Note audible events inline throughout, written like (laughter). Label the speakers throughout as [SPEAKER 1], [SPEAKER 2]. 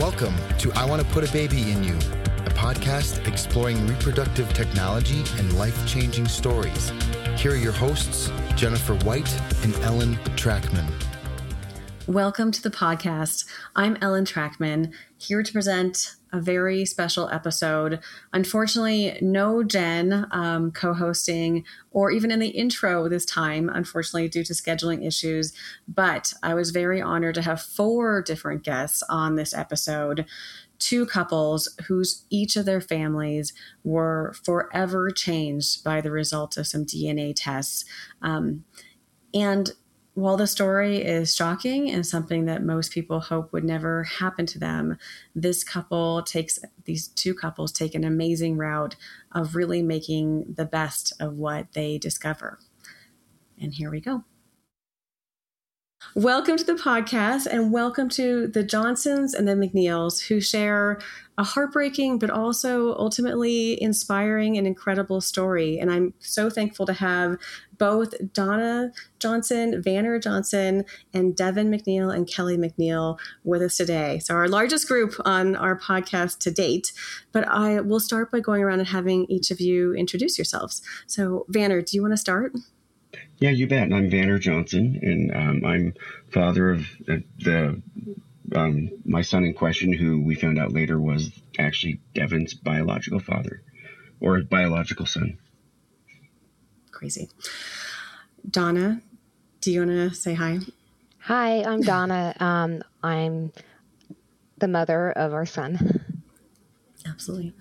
[SPEAKER 1] Welcome to I Want to Put a Baby in You, a podcast exploring reproductive technology and life changing stories. Here are your hosts, Jennifer White and Ellen Trachman.
[SPEAKER 2] Welcome to the podcast. I'm Ellen Trachman, here to present a very special episode. Unfortunately, no Jen um, co hosting or even in the intro this time, unfortunately, due to scheduling issues. But I was very honored to have four different guests on this episode. Two couples whose each of their families were forever changed by the result of some DNA tests. Um, and while the story is shocking and something that most people hope would never happen to them, this couple takes, these two couples take an amazing route of really making the best of what they discover. And here we go. Welcome to the podcast and welcome to the Johnsons and the McNeils who share a heartbreaking but also ultimately inspiring and incredible story. And I'm so thankful to have both Donna Johnson, Vanner Johnson, and Devin McNeil and Kelly McNeil with us today. So, our largest group on our podcast to date. But I will start by going around and having each of you introduce yourselves. So, Vanner, do you want to start?
[SPEAKER 3] Yeah, you bet. I'm Vanner Johnson, and um, I'm father of uh, the um, my son in question, who we found out later was actually Devin's biological father or biological son.
[SPEAKER 2] Crazy. Donna, do you want to say hi?
[SPEAKER 4] Hi, I'm Donna. Um, I'm the mother of our son.
[SPEAKER 2] Absolutely.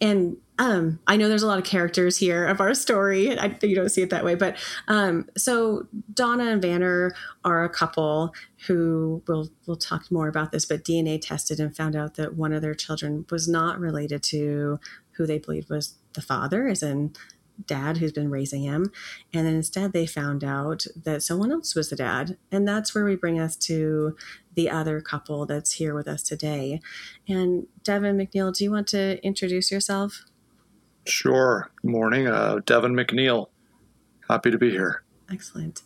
[SPEAKER 2] And um, I know there's a lot of characters here of our story. I, you don't see it that way, but um, so Donna and Vanner are a couple who will we'll talk more about this, but DNA tested and found out that one of their children was not related to who they believed was the father, as in dad who's been raising him. And then instead they found out that someone else was the dad. And that's where we bring us to the other couple that's here with us today. And Devin McNeil, do you want to introduce yourself?
[SPEAKER 5] Sure. Good morning. Uh, Devin McNeil. Happy to be here.
[SPEAKER 2] Excellent.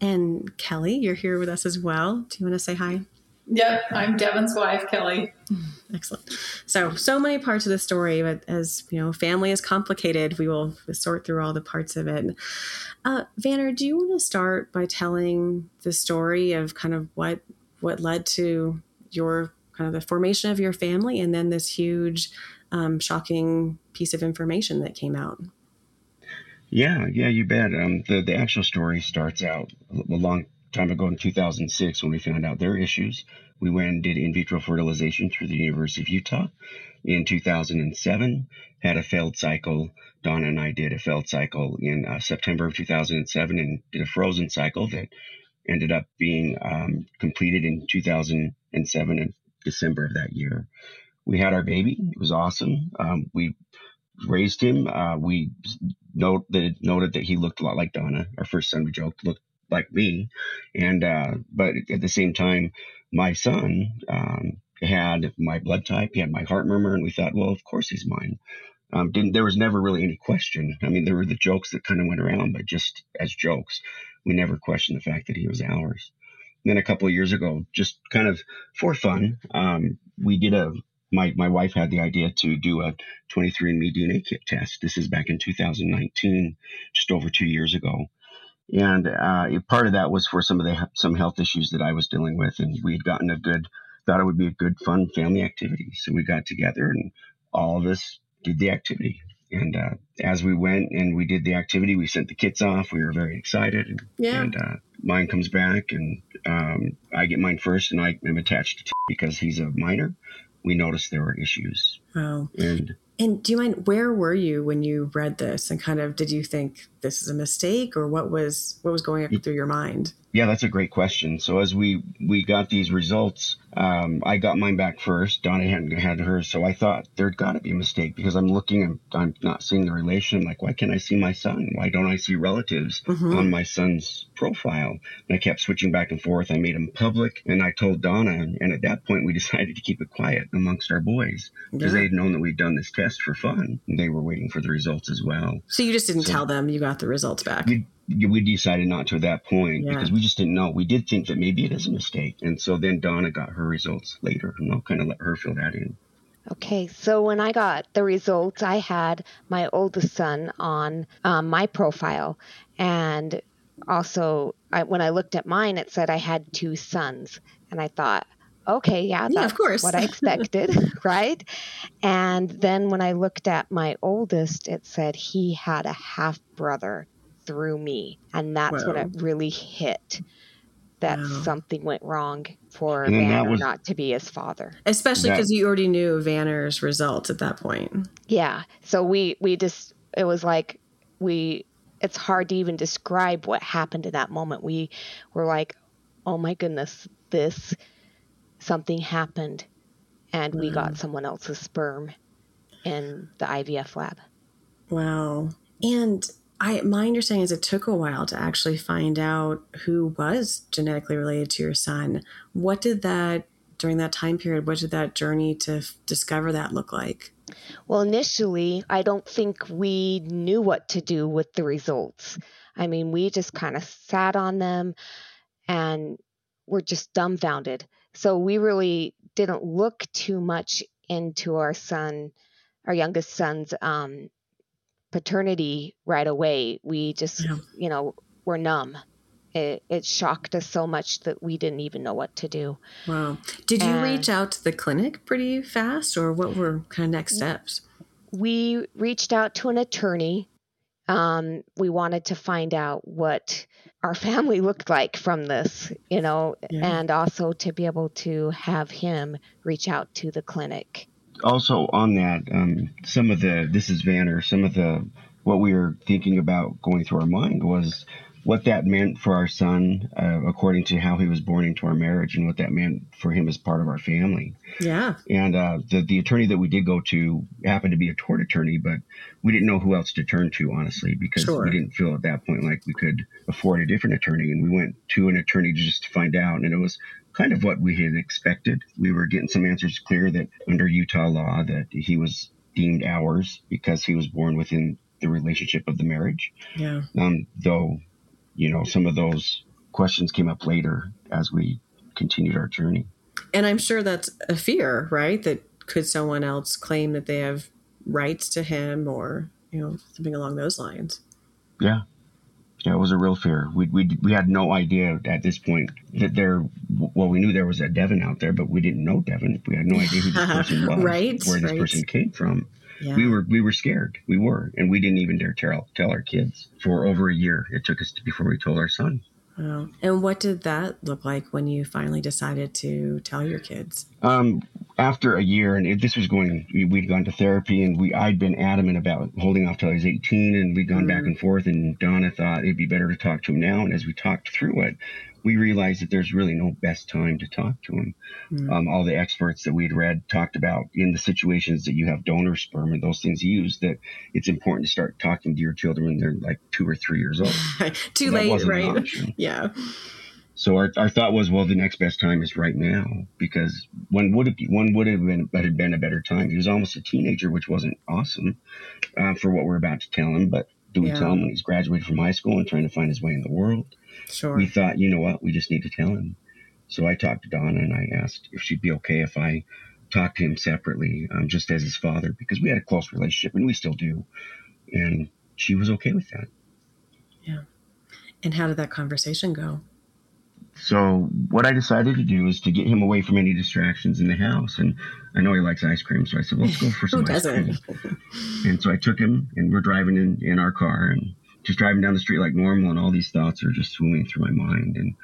[SPEAKER 2] And Kelly, you're here with us as well. Do you want to say hi?
[SPEAKER 6] Yep, I'm Devin's wife, Kelly. (laughs)
[SPEAKER 2] Excellent. So, so many parts of the story, but as you know, family is complicated. We will sort through all the parts of it. Uh, Vanner, do you want to start by telling the story of kind of what what led to your kind of the formation of your family, and then this huge, um, shocking piece of information that came out?
[SPEAKER 3] Yeah, yeah, you bet. Um, the the actual story starts out a long time ago in 2006 when we found out their issues. We went and did in vitro fertilization through the University of Utah. In 2007, had a failed cycle. Donna and I did a failed cycle in uh, September of 2007 and did a frozen cycle that ended up being um, completed in 2007 in December of that year. We had our baby. It was awesome. Um, we raised him. Uh, we note that, noted that he looked a lot like Donna. Our first son, we joked, looked like me. And, uh, but at the same time, my son, um, had my blood type, he had my heart murmur, and we thought, well, of course he's mine. Um, didn't there was never really any question. I mean, there were the jokes that kind of went around, but just as jokes, we never questioned the fact that he was ours. And then a couple of years ago, just kind of for fun, um, we did a. My my wife had the idea to do a 23andMe DNA kit test. This is back in 2019, just over two years ago and uh, part of that was for some of the some health issues that I was dealing with, and we had gotten a good thought it would be a good fun family activity. So we got together, and all of us did the activity. And uh, as we went and we did the activity, we sent the kits off. We were very excited, and,
[SPEAKER 2] yeah.
[SPEAKER 3] and uh, mine comes back, and um, I get mine first, and I am attached to T because he's a minor. We noticed there were issues.
[SPEAKER 2] Wow.
[SPEAKER 3] And
[SPEAKER 2] and do you mind where were you when you read this and kind of did you think this is a mistake or what was what was going through your mind?
[SPEAKER 3] Yeah, that's a great question. So as we we got these results, um, I got mine back first. Donna hadn't had hers, so I thought there'd got to be a mistake because I'm looking and I'm not seeing the relation. I'm like, why can't I see my son? Why don't I see relatives mm-hmm. on my son's profile? And I kept switching back and forth. I made them public, and I told Donna, and at that point we (laughs) decided to keep it quiet amongst our boys because yeah. they'd known that we'd done this test for fun. And they were waiting for the results as well.
[SPEAKER 2] So you just didn't so, tell them you got got the results back.
[SPEAKER 3] We, we decided not to at that point
[SPEAKER 2] Yeah.
[SPEAKER 3] because we just didn't know. We did think that maybe it is a mistake. And so then Donna got her results later, and I'll kind of let her fill that in.
[SPEAKER 4] Okay, so when I got the results, I had my oldest son on um, my profile, and also I, when I looked at mine, it said I had two sons, and I thought, okay, yeah,
[SPEAKER 2] Yeah,
[SPEAKER 4] that's
[SPEAKER 2] of course.
[SPEAKER 4] what I expected, (laughs) (laughs) right? And then when I looked at my oldest, it said he had a half brother through me, and that's when it really hit that
[SPEAKER 2] Wow.
[SPEAKER 4] something went wrong for
[SPEAKER 3] And then
[SPEAKER 4] Vanner
[SPEAKER 3] was-
[SPEAKER 4] not to be his father.
[SPEAKER 2] Especially
[SPEAKER 3] That-
[SPEAKER 2] because you already knew Vanner's results at that point.
[SPEAKER 4] Yeah. So we we just it was like we it's hard to even describe what happened in that moment. We were like, "Oh my goodness, this something happened and we got mm. someone else's sperm in the IVF lab."
[SPEAKER 2] Wow. And I my understanding is it took a while to actually find out who was genetically related to your son. What did that during that time period, what did that journey to f- discover that look like?
[SPEAKER 4] Well, initially, I don't think we knew what to do with the results. I mean, we just kind of sat on them and were just dumbfounded. So we really didn't look too much into our son, our youngest son's um, paternity right away. We just,
[SPEAKER 2] Yeah.
[SPEAKER 4] you know, were numb. It, it shocked us so much that we didn't even know what to do.
[SPEAKER 2] Wow. Did you
[SPEAKER 4] And-
[SPEAKER 2] reach out to the clinic pretty fast or what were kind of next steps?
[SPEAKER 4] we reached out to an attorney. Um, we wanted to find out what our (laughs) family looked like from this, you know,
[SPEAKER 2] Yeah.
[SPEAKER 4] and also to be able to have him reach out to the clinic.
[SPEAKER 3] also on that, um, some of the this is Vanner. Some of the what we were thinking about going through our mind was what that meant for our son, uh, according to how he was born into our marriage, and what that meant for him as part of our family.
[SPEAKER 2] Yeah.
[SPEAKER 3] And uh, the the attorney that we did go to happened to be a tort attorney, but we didn't know who else to turn to, honestly, because
[SPEAKER 2] Sure.
[SPEAKER 3] we didn't feel at that point like we could afford a different attorney. And we went to an attorney just to find out, and it was kind of what we had expected. We were getting some answers clear that under Utah law that he was deemed ours because he was born within the relationship of the marriage.
[SPEAKER 2] Yeah.
[SPEAKER 3] Um, though, you know, some of those questions came up later as we continued our journey.
[SPEAKER 2] And I'm sure that's a fear, right? That could someone else claim that they have rights to him or, you know, something along those lines.
[SPEAKER 3] Yeah. Yeah, it was a real fear. We, we, we had no idea at this point that there, well, we knew there was a Devin out there, but we didn't know Devin. We had no idea who this (laughs) person was,
[SPEAKER 2] Right,
[SPEAKER 3] where this
[SPEAKER 2] right.
[SPEAKER 3] person came from.
[SPEAKER 2] Yeah.
[SPEAKER 3] We were we were scared. We were, and we didn't even dare tell tell our kids for over a year. It took us before we told our son.
[SPEAKER 2] Wow. And what did that look like when you finally decided to tell your kids?
[SPEAKER 3] Um, after a year, and it, this was going, we- we'd gone to therapy, and we I'd been adamant about holding off till I was 18, and we'd gone back and forth. And Donna thought it'd be better to talk to him now. And as we talked through it, we realized that there's really no best time to talk to him. Um, all the experts that we'd read talked about in the situations that you have donor sperm and those things used that it's important to start talking to your children when they're like two or three years old. (laughs)
[SPEAKER 2] Too late, right? (laughs) Yeah.
[SPEAKER 3] So our, our thought was, well, the next best time is right now because when would it be? One would have been, but had been a better time. He was almost a teenager, which wasn't awesome uh, for what we're about to tell him. But do we
[SPEAKER 2] Yeah.
[SPEAKER 3] tell him when he's graduated from high school and trying to find his way in the world?
[SPEAKER 2] Sure.
[SPEAKER 3] We thought, you know what, we just need to tell him. So I talked to Donna and I asked if she'd be okay if I talked to him separately, um, just as his father, because we had a close relationship and we still do. And she was okay with that. Yeah.
[SPEAKER 2] And how did that conversation go?
[SPEAKER 3] So what I decided to do is to get him away from any distractions in the house. And I know he likes ice cream, so I said, let's go for (laughs) some ice cream.
[SPEAKER 2] doesn't?
[SPEAKER 3] And so I took him, and we're driving in, in our car, and just driving down the street like normal, and all these thoughts are just swimming through my mind. And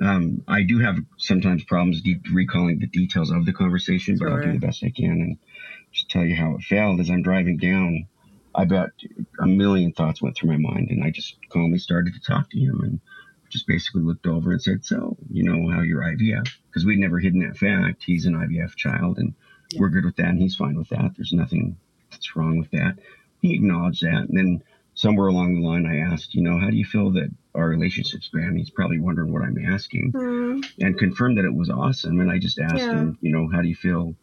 [SPEAKER 3] um, I do have sometimes problems de- recalling the details of the conversation, but I'll do the best I can and just tell you how it felt. As I'm driving down, I bet a million thoughts went through my mind, and I just calmly started to talk to him and just basically looked over and said, "So, you know how you're IVF?" Because we'd never hidden that fact. He's an IVF child, and we're good with that, and he's fine with that. There's nothing that's wrong with that. He acknowledged that, and then somewhere along the line, I asked, "You know, how do you feel that our relationship's been?" He's probably wondering what I'm asking, and confirmed that it was awesome. And I just asked
[SPEAKER 2] Yeah.
[SPEAKER 3] him, "You know, how do you feel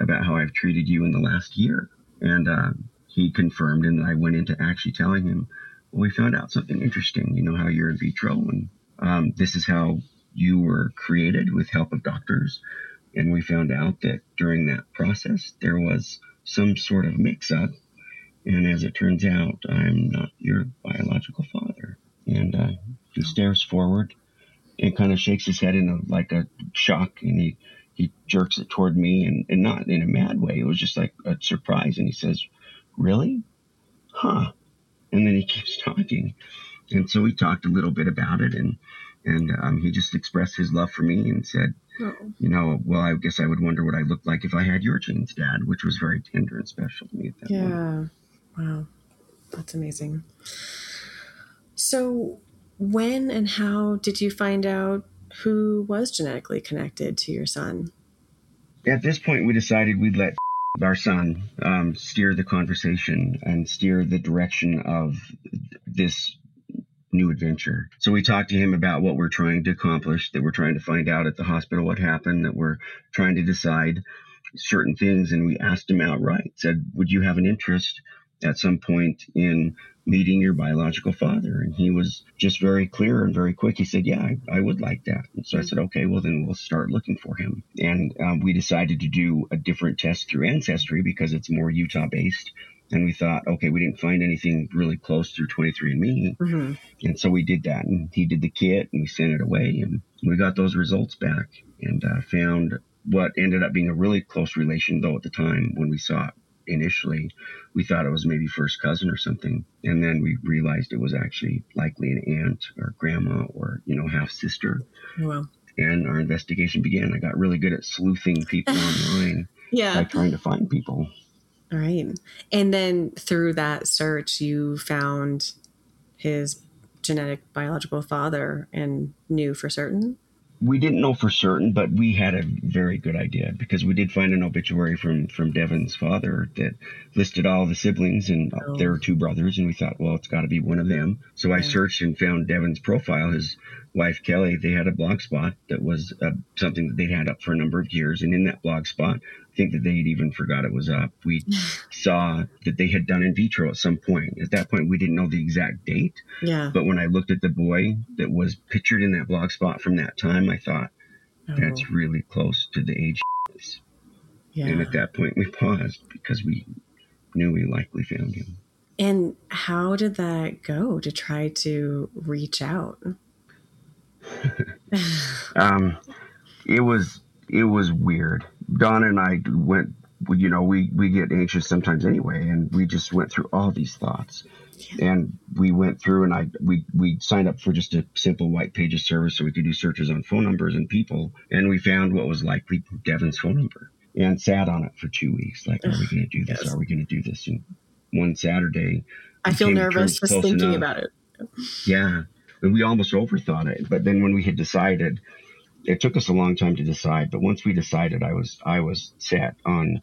[SPEAKER 3] about how I've treated you in the last year?" And uh, he confirmed, and I went into actually telling him we found out something interesting. You know how you're in vitro, and um, this is how you were created with help of doctors. And we found out that during that process, there was some sort of mix up. And as it turns out, I'm not your biological father. And uh, he stares forward and kind of shakes his head in a, like a shock. And he, he jerks it toward me and, and not in a mad way. It was just like a surprise. And he says, Really? Huh. And then he (laughs) keeps talking. And so we talked a little bit about it. And and um, he just expressed his love for me and said, oh. you know, well, I guess I would wonder what I looked like if I had your genes, Dad, which was very tender and special to me at that
[SPEAKER 2] yeah. Moment. Wow. That's amazing. So, when and how did you find out who was genetically connected to your son?
[SPEAKER 3] At this point, we decided we'd let (laughs) our son um, steer the conversation and steer the direction of this new adventure. So we talked to him about what we're trying to accomplish, that we're trying to find out at the hospital what happened, that we're trying to decide certain things. And we asked him outright, said, Would you have an interest at some point in meeting your biological father? And he was just very clear and very quick. He said, Yeah, I, I would like that. And so I said, Okay, well, then we'll start looking for him. And um, we decided to do a different test through Ancestry because it's more Utah based and we thought, okay, we didn't find anything really close through 23andMe. Mm-hmm. And so we did that. And he did the kit and we sent it away. And we got those results back and uh, found what ended up being a really close relation, though, at the time when we saw it initially, we thought it was maybe first cousin or something. And then we realized it was actually likely an aunt or grandma or, you know, half sister. Wow. And our investigation began. I got really good at sleuthing people (laughs) online.
[SPEAKER 2] Yeah.
[SPEAKER 3] By trying to find people.
[SPEAKER 2] All right. And then through that search, you found his genetic biological father and knew for certain?
[SPEAKER 3] We didn't know for certain, but we had a very good idea because we did find an obituary from from Devin's father that listed all the siblings and oh. there were two brothers, and we thought, well, it's got to be one of them. So I searched and found Devin's profile. His wife Kelly, they had a blog spot that was uh, something that they'd had up for a number of years, and in that blog spot, think that they had even forgot it was up. We (sighs) saw that they had done in vitro at some point. At that point, we didn't know the exact date.
[SPEAKER 2] Yeah.
[SPEAKER 3] But when I looked at the boy that was pictured in that blog spot from that time, I thought, oh. that's really close to the age. Yeah. And at that point, we paused because we knew we likely found him.
[SPEAKER 2] And how did that go to try to reach out? (laughs)
[SPEAKER 3] um, it was it was weird. Donna and I went, you know, we, we get anxious sometimes anyway, and we just went through all these thoughts. Yeah. And we went through and I we we signed up for just a simple white pages service so we could do searches on phone numbers and people. And we found what was likely Devin's phone number and sat on it for two weeks. Like, are we going to do this? Yes. Are we going to do this? And one Saturday,
[SPEAKER 2] I feel nervous just thinking enough. about it.
[SPEAKER 3] Yeah. And we almost overthought it. But then when we had decided, it took us a long time to decide, but once we decided, I was I was set on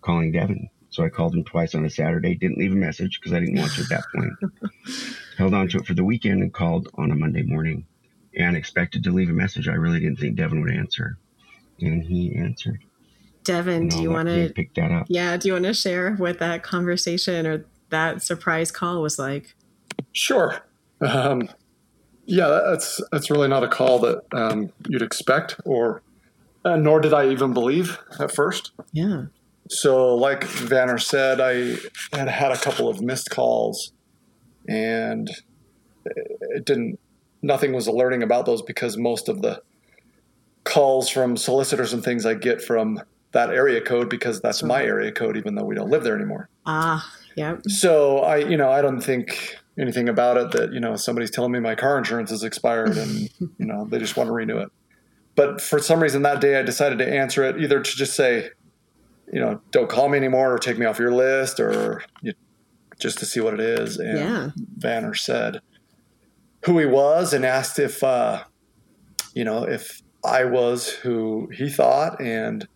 [SPEAKER 3] calling Devin. So I called him twice on a Saturday. Didn't leave a message because I didn't want to at that point. (laughs) Held on to it for the weekend and called on a Monday morning, and expected to leave a message. I really didn't think Devin would answer, and he answered.
[SPEAKER 2] Devin, do you want to
[SPEAKER 3] pick that up?
[SPEAKER 2] Yeah, do you want to share what that conversation or that surprise call was like?
[SPEAKER 5] Sure. Um, yeah, that's that's really not a call that um, you'd expect, or uh, nor did I even believe at first.
[SPEAKER 2] Yeah.
[SPEAKER 5] So, like Vanner said, I had had a couple of missed calls, and it didn't. Nothing was alerting about those because most of the calls from solicitors and things I get from that area code because that's my area code, even though we don't live there anymore.
[SPEAKER 2] Ah, yeah.
[SPEAKER 5] So I, you know, I don't think anything about it that you know somebody's telling me my car insurance is expired and (laughs) you know they just want to renew it but for some reason that day i decided to answer it either to just say you know don't call me anymore or take me off your list or you, just to see what it is and yeah. vanner said who he was and asked if uh, you know if i was who he thought and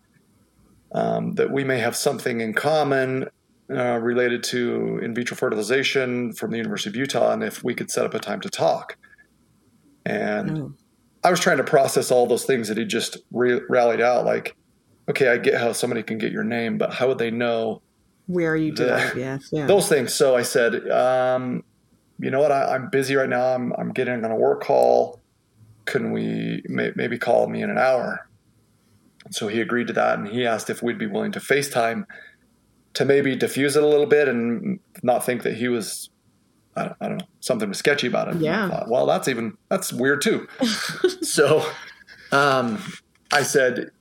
[SPEAKER 5] um, that we may have something in common uh, related to in vitro fertilization from the University of Utah, and if we could set up a time to talk. And oh. I was trying to process all those things that he just re- rallied out. Like, okay, I get how somebody can get your name, but how would they know
[SPEAKER 2] where you do IVF?
[SPEAKER 5] Yeah, those things. So I said, um, you know what? I, am busy right now. I'm, I'm getting on a work call. Can we may, maybe call me in an hour? So he agreed to that, and he asked if we'd be willing to FaceTime to maybe diffuse it a little bit and not think that he was I don't, I don't know something was sketchy about it.
[SPEAKER 2] Yeah.
[SPEAKER 5] Thought, well, that's even that's weird too. (laughs) so, um, I said,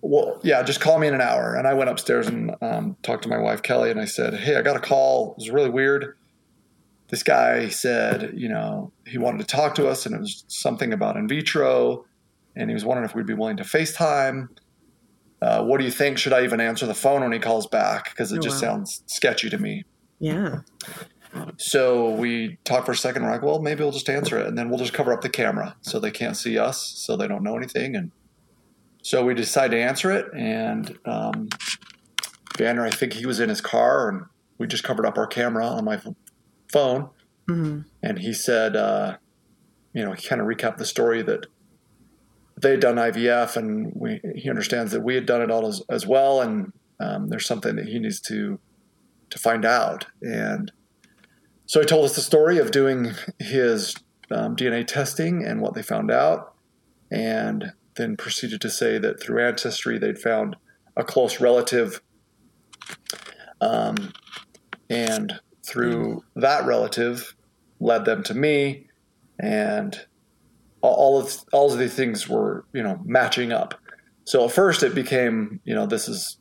[SPEAKER 5] well, yeah, just call me in an hour. And I went upstairs and um, talked to my wife Kelly, and I said, hey, I got a call. It was really weird. This guy said, you know, he wanted to talk to us, and it was something about in vitro, and he was wondering if we'd be willing to FaceTime. Uh, what do you think? Should I even answer the phone when he calls back? Because it
[SPEAKER 2] Oh,
[SPEAKER 5] just
[SPEAKER 2] wow.
[SPEAKER 5] sounds sketchy to me.
[SPEAKER 2] Yeah.
[SPEAKER 5] So we talk for a second. We're like, well, maybe we'll just answer it, and then we'll just cover up the camera so they can't see us, so they don't know anything. And so we decide to answer it. And um, Vanner, I think he was in his car, and we just covered up our camera on my ph- phone.
[SPEAKER 2] hmm
[SPEAKER 5] And he said, uh, you know, he kind of recapped the story that they had done IVF, and we he understands that we had done it all as, as well, and um, there's something that he needs to to find out. And so he told us the story of doing his um, DNA testing and what they found out, and then proceeded to say that through ancestry they'd found a close relative, um, and through that relative led them to me, and all- of all of these things were you know matching up. So at first it became you know this is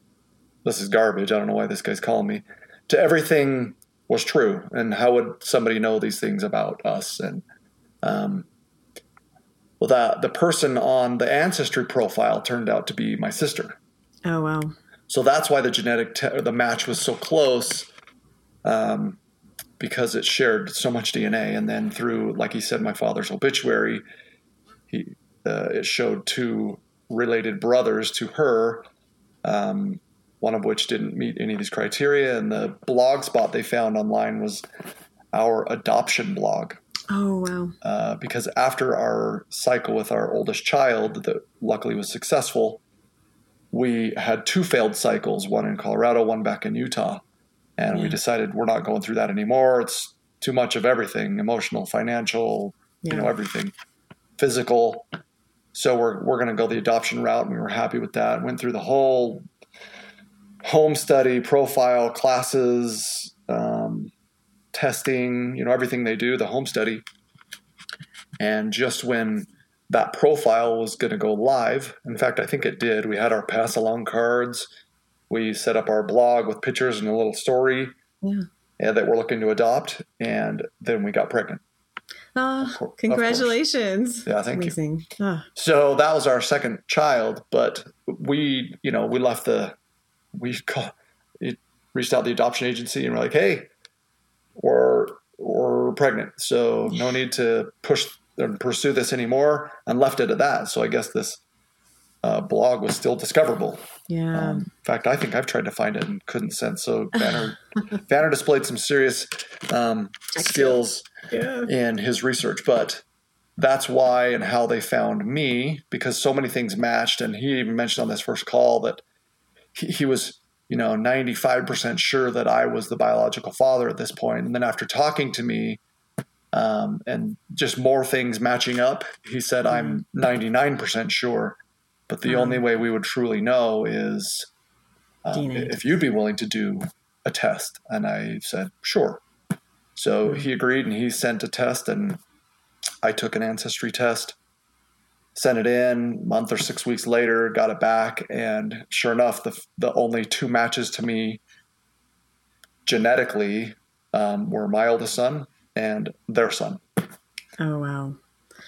[SPEAKER 5] this is garbage. I don't know why this guy's calling me. To everything was true, and how would somebody know these things about us? And um, well, that the person on the ancestry profile turned out to be my sister.
[SPEAKER 2] Oh wow.
[SPEAKER 5] So that's why the genetic te- the match was so close, um, because it shared so much DNA. And then through, like he said, my father's obituary, he uh, it showed two related brothers to her, um, one of which didn't meet any of these criteria. And the blog spot they found online was our adoption blog
[SPEAKER 2] Oh wow.
[SPEAKER 5] uh, because after our cycle with our oldest child that luckily was successful, we had two failed cycles, one in Colorado, one back in Utah. And we decided we're not going through that anymore. It's too much of everything emotional, financial, you know,
[SPEAKER 2] Yeah.
[SPEAKER 5] everything, physical. So we're, we're going to go the adoption route. And we were happy with that. Went through the whole home study, profile, classes, um, testing, you know, everything they do, the home study. And just when that profile was going to go live, in fact, I think it did, we had our pass along cards. We set up our blog with pictures and a little story
[SPEAKER 2] Yeah.
[SPEAKER 5] that we're looking to adopt. And then we got pregnant. Course.
[SPEAKER 2] congratulations.
[SPEAKER 5] Yeah, thank you.
[SPEAKER 2] amazing. Ah,
[SPEAKER 5] So that was our second child, but we, you know, we left the, we call, it, reached out the adoption agency and we're like, hey, we're we're pregnant, so no need to push and pursue this anymore, and left it at that. So I guess this uh, blog was still discoverable.
[SPEAKER 2] yeah.
[SPEAKER 5] Um, in fact, I think I've tried to find it and couldn't send. So Vanner, (laughs) Vanner displayed some serious um, skills
[SPEAKER 2] yeah.
[SPEAKER 5] in his research, but that's why and how they found me because so many things matched. And he even mentioned on this first call that he, he was, you know, 95% sure that I was the biological father at this point. And then after talking to me um, and just more things matching up, he said, I'm 99% sure. But the
[SPEAKER 2] Wow.
[SPEAKER 5] only way we would truly know is um, if you'd be willing to do a test. And I said, sure. So he agreed and he sent a test and I took an ancestry test, sent it in a month or six weeks later, got it back. And sure enough, the, the only two matches to me genetically um, were my oldest son and their son.
[SPEAKER 2] Oh wow.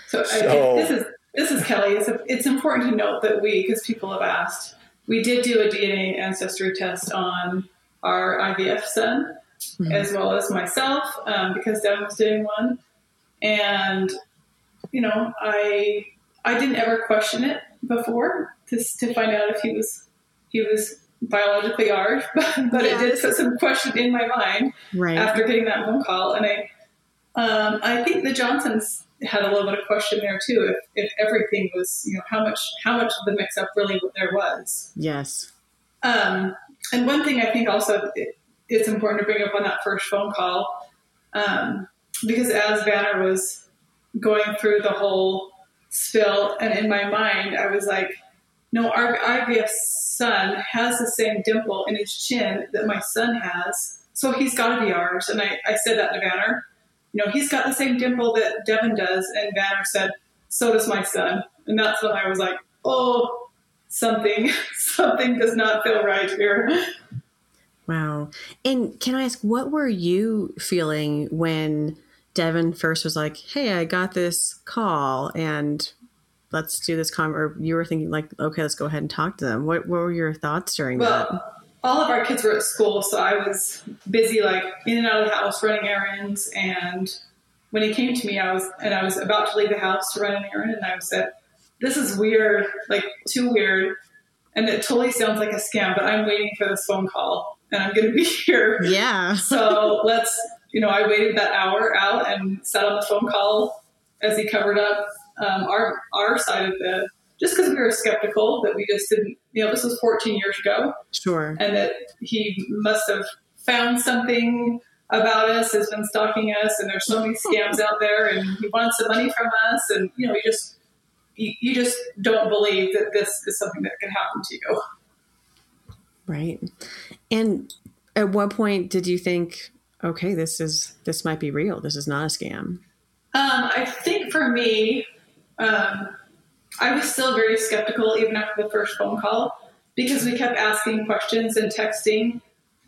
[SPEAKER 6] So, I-
[SPEAKER 5] So-
[SPEAKER 6] this is this is Kelly. It's, it's important to note that we, because people have asked, we did do a DNA ancestry test on our IVF son,
[SPEAKER 2] Mhm.
[SPEAKER 6] as well as myself, um, because Devin was doing one, and you know, I I didn't ever question it before to to find out if he was he was biologically ours, (laughs) but, but it did put some question in my mind
[SPEAKER 2] Right.
[SPEAKER 6] after getting that phone call. And I, um, I think the Johnsons had a little bit of question there too. If, if everything was, you know, how much, how much of the mix up really there was.
[SPEAKER 2] yes.
[SPEAKER 6] Um, and one thing I think also it, it's important to bring up on that first phone call. Um, because as Vanner was going through the whole spill, and in my mind, I was like, no, our IVF son has the same dimple in his chin that my son has, so he's got to be ours. And I, I said that to Vanner. You know, he's got the same dimple that Devin does. And Vanner said, so does my son. And that's when I was like, oh, something, (laughs) something does not feel right here.
[SPEAKER 2] Wow. And can I ask, what were you feeling when Devin first was like, hey, I got this call and let's do this con or you were thinking like, okay, let's go ahead and talk to them. What, what were your thoughts during
[SPEAKER 6] well,
[SPEAKER 2] that?
[SPEAKER 6] All of our kids were at school, so I was busy like in and out of the house running errands. And when he came to me, I was and I was about to leave the house to run an errand, and I said, "This is weird, like too weird." And it totally sounds like a scam, but I'm waiting for this phone call and I'm going to be (laughs) here.
[SPEAKER 2] Yeah.
[SPEAKER 6] so let's, you know, I waited that hour out and sat on the phone call as he covered up um, our our side of the. Just because we were skeptical that we just didn't, you know, this was 14 years ago.
[SPEAKER 2] Sure.
[SPEAKER 6] And that he must have found something about us, has been stalking us, and there's so many scams out there, and he wants the money from us, and you know, you just you, you just don't believe that this is something that could happen to you.
[SPEAKER 2] Right. And at what point did you think, okay, this is this might be real. This is not a scam.
[SPEAKER 6] Um, I think for me, um, I was still very skeptical even after the first phone call because we kept asking questions and texting.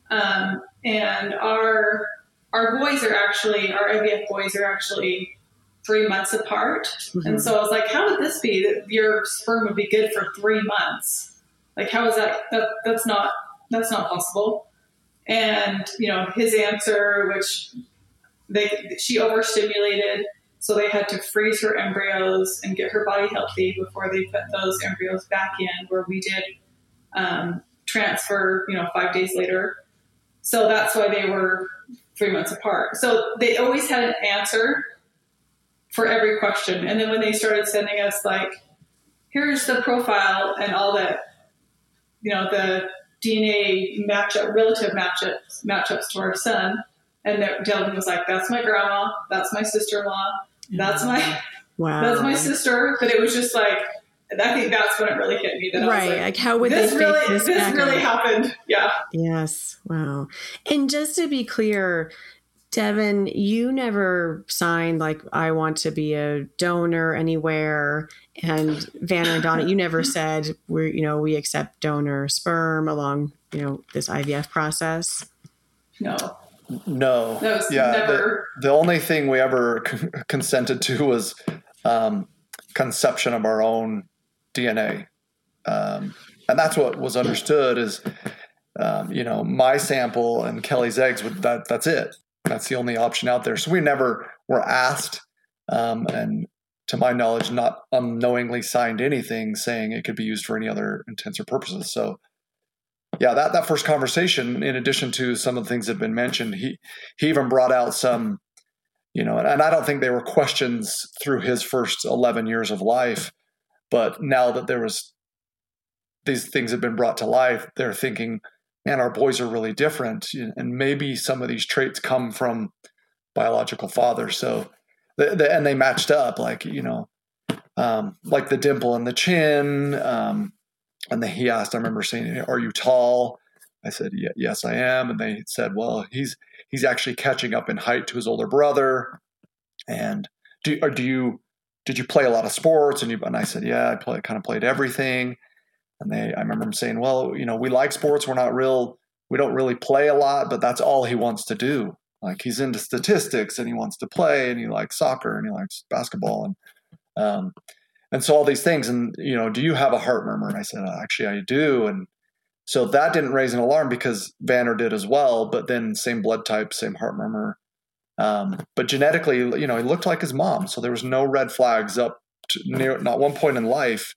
[SPEAKER 6] Um, and our our boys are actually our IVF boys are actually three months apart. Mm-hmm. And so I was like, how would this be that your sperm would be good for three months? Like, how is that? that that's not that's not possible. And you know, his answer, which they she overstimulated, so they had to freeze her embryos and get her body healthy before they put those embryos back in, where we did um, transfer, you know, five days later. So that's why they were three months apart. So they always had an answer for every question. And then when they started sending us like, here's the profile and all that you know, the DNA matchup, relative matchups, matchups to our son. And that Dylan was like, "That's my grandma. That's my sister-in-law. That's my, wow. that's my sister." But it was just like, I think that's when it really hit me. That
[SPEAKER 2] right,
[SPEAKER 6] like,
[SPEAKER 2] like, how would
[SPEAKER 6] this
[SPEAKER 2] they
[SPEAKER 6] really,
[SPEAKER 2] this,
[SPEAKER 6] this really happened? Yeah.
[SPEAKER 2] Yes. Wow. And just to be clear, Devin, you never signed like I want to be a donor anywhere, and Vanner and Donna, you never (laughs) said we you know we accept donor sperm along you know this IVF process.
[SPEAKER 6] No.
[SPEAKER 5] No.
[SPEAKER 6] yeah. Never...
[SPEAKER 5] The, the, only thing we ever con- consented to was um, conception of our own DNA, um, and that's what was understood is. Um, you know, my sample and Kelly's eggs. That that's it. That's the only option out there. So we never were asked, um, and to my knowledge, not unknowingly signed anything saying it could be used for any other intents or purposes. So, yeah, that that first conversation, in addition to some of the things that have been mentioned, he he even brought out some, you know, and, and I don't think they were questions through his first eleven years of life, but now that there was these things have been brought to life, they're thinking man, our boys are really different. And maybe some of these traits come from biological father. So, the, the, and they matched up, like, you know, um, like the dimple in the chin. Um, and then he asked, I remember saying, Are you tall? I said, Yes, I am. And they said, Well, he's he's actually catching up in height to his older brother. And do, do you did you play a lot of sports? And you and I said, Yeah, I play kind of played everything. And they, I remember him saying, well, you know, we like sports. We're not real, we don't really play a lot, but that's all he wants to do. Like he's into statistics and he wants to play and he likes soccer and he likes basketball and, um, and so all these things. And, you know, do you have a heart murmur? And I said, actually, I do. And so that didn't raise an alarm because Vanner did as well, but then same blood type, same heart murmur. Um, but genetically, you know, he looked like his mom. So there was no red flags up to near, not one point in life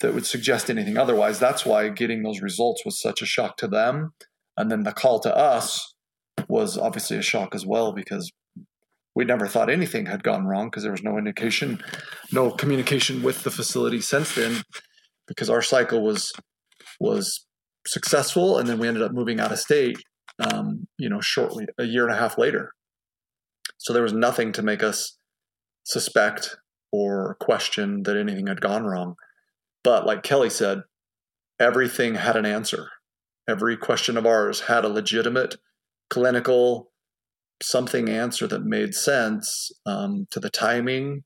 [SPEAKER 5] that would suggest anything otherwise. That's why getting those results was such a shock to them. And then the call to us was obviously a shock as well because we never thought anything had gone wrong because there was no indication, no communication with the facility since then because our cycle was was successful and then we ended up moving out of state um, you know shortly a year and a half later So there was nothing to make us suspect or question that anything had gone wrong. But like Kelly said, everything had an answer. Every question of ours had a legitimate clinical something answer that made sense um, to the timing.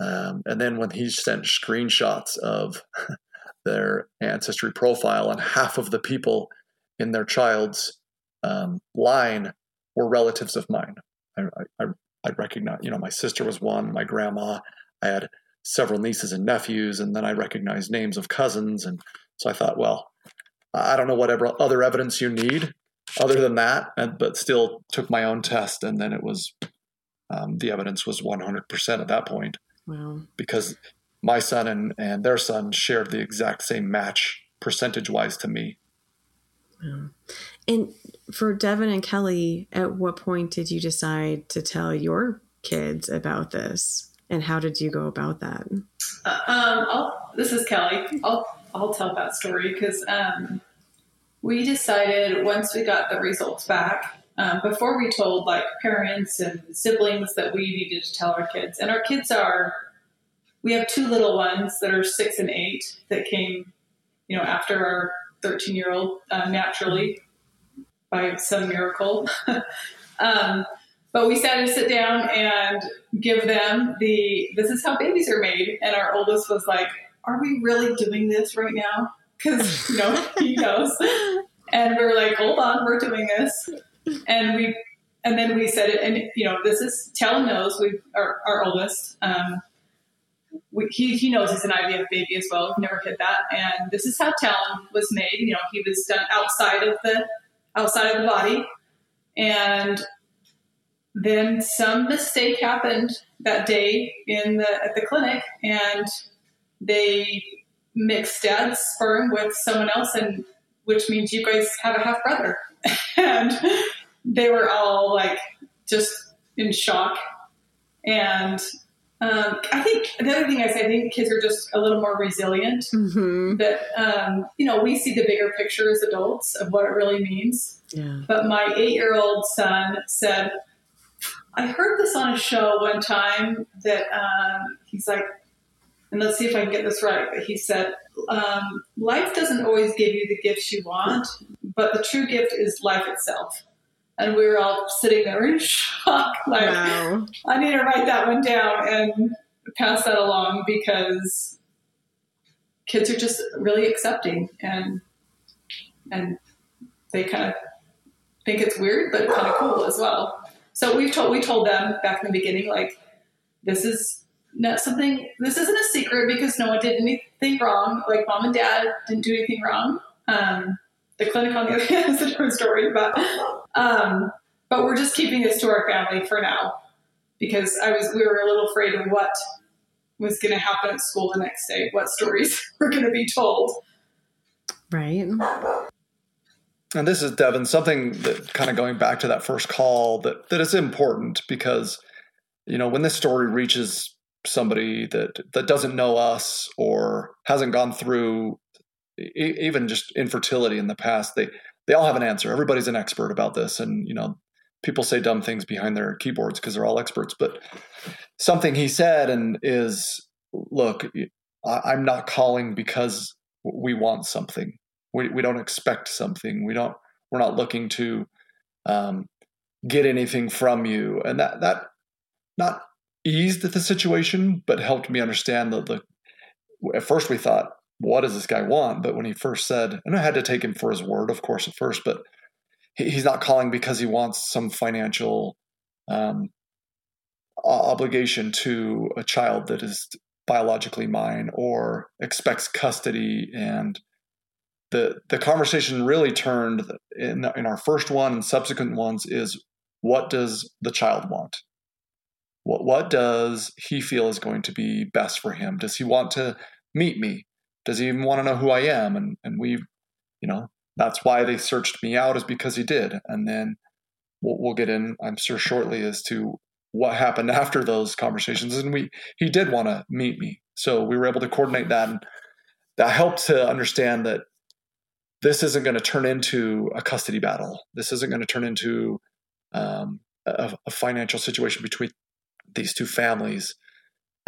[SPEAKER 5] Um, and then when he sent screenshots of (laughs) their ancestry profile, and half of the people in their child's um, line were relatives of mine. I, I, I recognize, you know, my sister was one, my grandma. I had several nieces and nephews, and then I recognized names of cousins. And so I thought, well, I don't know whatever other evidence you need other than that, but still took my own test, and then it was um, the evidence was 100% at that point.
[SPEAKER 2] Wow.
[SPEAKER 5] Because my son and, and their son shared the exact same match percentage wise to me.
[SPEAKER 2] Wow. And for Devin and Kelly, at what point did you decide to tell your kids about this? And how did you go about that?
[SPEAKER 6] Uh, um, I'll, this is Kelly. I'll I'll tell that story because um, we decided once we got the results back, um, before we told like parents and siblings that we needed to tell our kids, and our kids are, we have two little ones that are six and eight that came, you know, after our 13 year old uh, naturally by some miracle. (laughs) um, but we decided to sit down and give them the this is how babies are made. And our oldest was like, Are we really doing this right now? Because, you know, he knows. And we're like, Hold on, we're doing this. And we and then we said it, and you know, this is Talon knows we our, our oldest. Um, we, he, he knows he's an IVF baby as well. We've never hid that. And this is how Talon was made. You know, he was done outside of the outside of the body. And then some mistake happened that day in the at the clinic and they mixed dad's sperm with someone else and which means you guys have a half brother. (laughs) and they were all like just in shock. And um, I think the other thing is, I think kids are just a little more resilient.
[SPEAKER 2] Mm-hmm.
[SPEAKER 6] That um, you know, we see the bigger picture as adults of what it really means.
[SPEAKER 2] Yeah.
[SPEAKER 6] But my eight-year-old son said, "I heard this on a show one time that um, he's like, and let's see if I can get this right. But he said, um, life doesn't always give you the gifts you want, but the true gift is life itself." And we were all sitting there in (laughs) shock, like,
[SPEAKER 2] Wow.
[SPEAKER 6] I need to write that one down and pass that along because kids are just really accepting and and they kind of think it's weird, but kind of cool as well. So we've told we told them back in the beginning, like, this is not something. This isn't a secret because no one did anything wrong. Like mom and dad didn't do anything wrong. Um, the clinic on the other (laughs) hand is a different story, but um, but we're just keeping this to our family for now because I was we were a little afraid of what was going to happen at school the next day, what stories (laughs) were going to be told.
[SPEAKER 2] Right.
[SPEAKER 5] And this is Devin, something that kind of going back to that first call that that is important because you know when this story reaches somebody that that doesn't know us or hasn't gone through e- even just infertility in the past, they they all have an answer. Everybody's an expert about this, and you know people say dumb things behind their keyboards because they're all experts. But something he said and is look, I, I'm not calling because we want something we, we don't expect something we don't we're not looking to um, get anything from you and that that not eased the situation but helped me understand that the at first we thought what does this guy want? But when he first said and i had to take him for his word of course at first but he, he's not calling because he wants some financial um, obligation to a child that is biologically mine or expects custody. And the the conversation really turned in in our first one and subsequent ones is what does the child want what what does he feel is going to be best for him? Does he want to meet me? Does he even want to know who i am? And and we you know that's why they searched me out is because he did. And then we'll, we'll get in i'm sure shortly as to what happened (laughs) after those conversations. And we he did want to meet me. So we were able to coordinate that. And that helped to understand that this isn't going to turn into a custody battle. This isn't going to turn into um, a, a financial situation between these two families,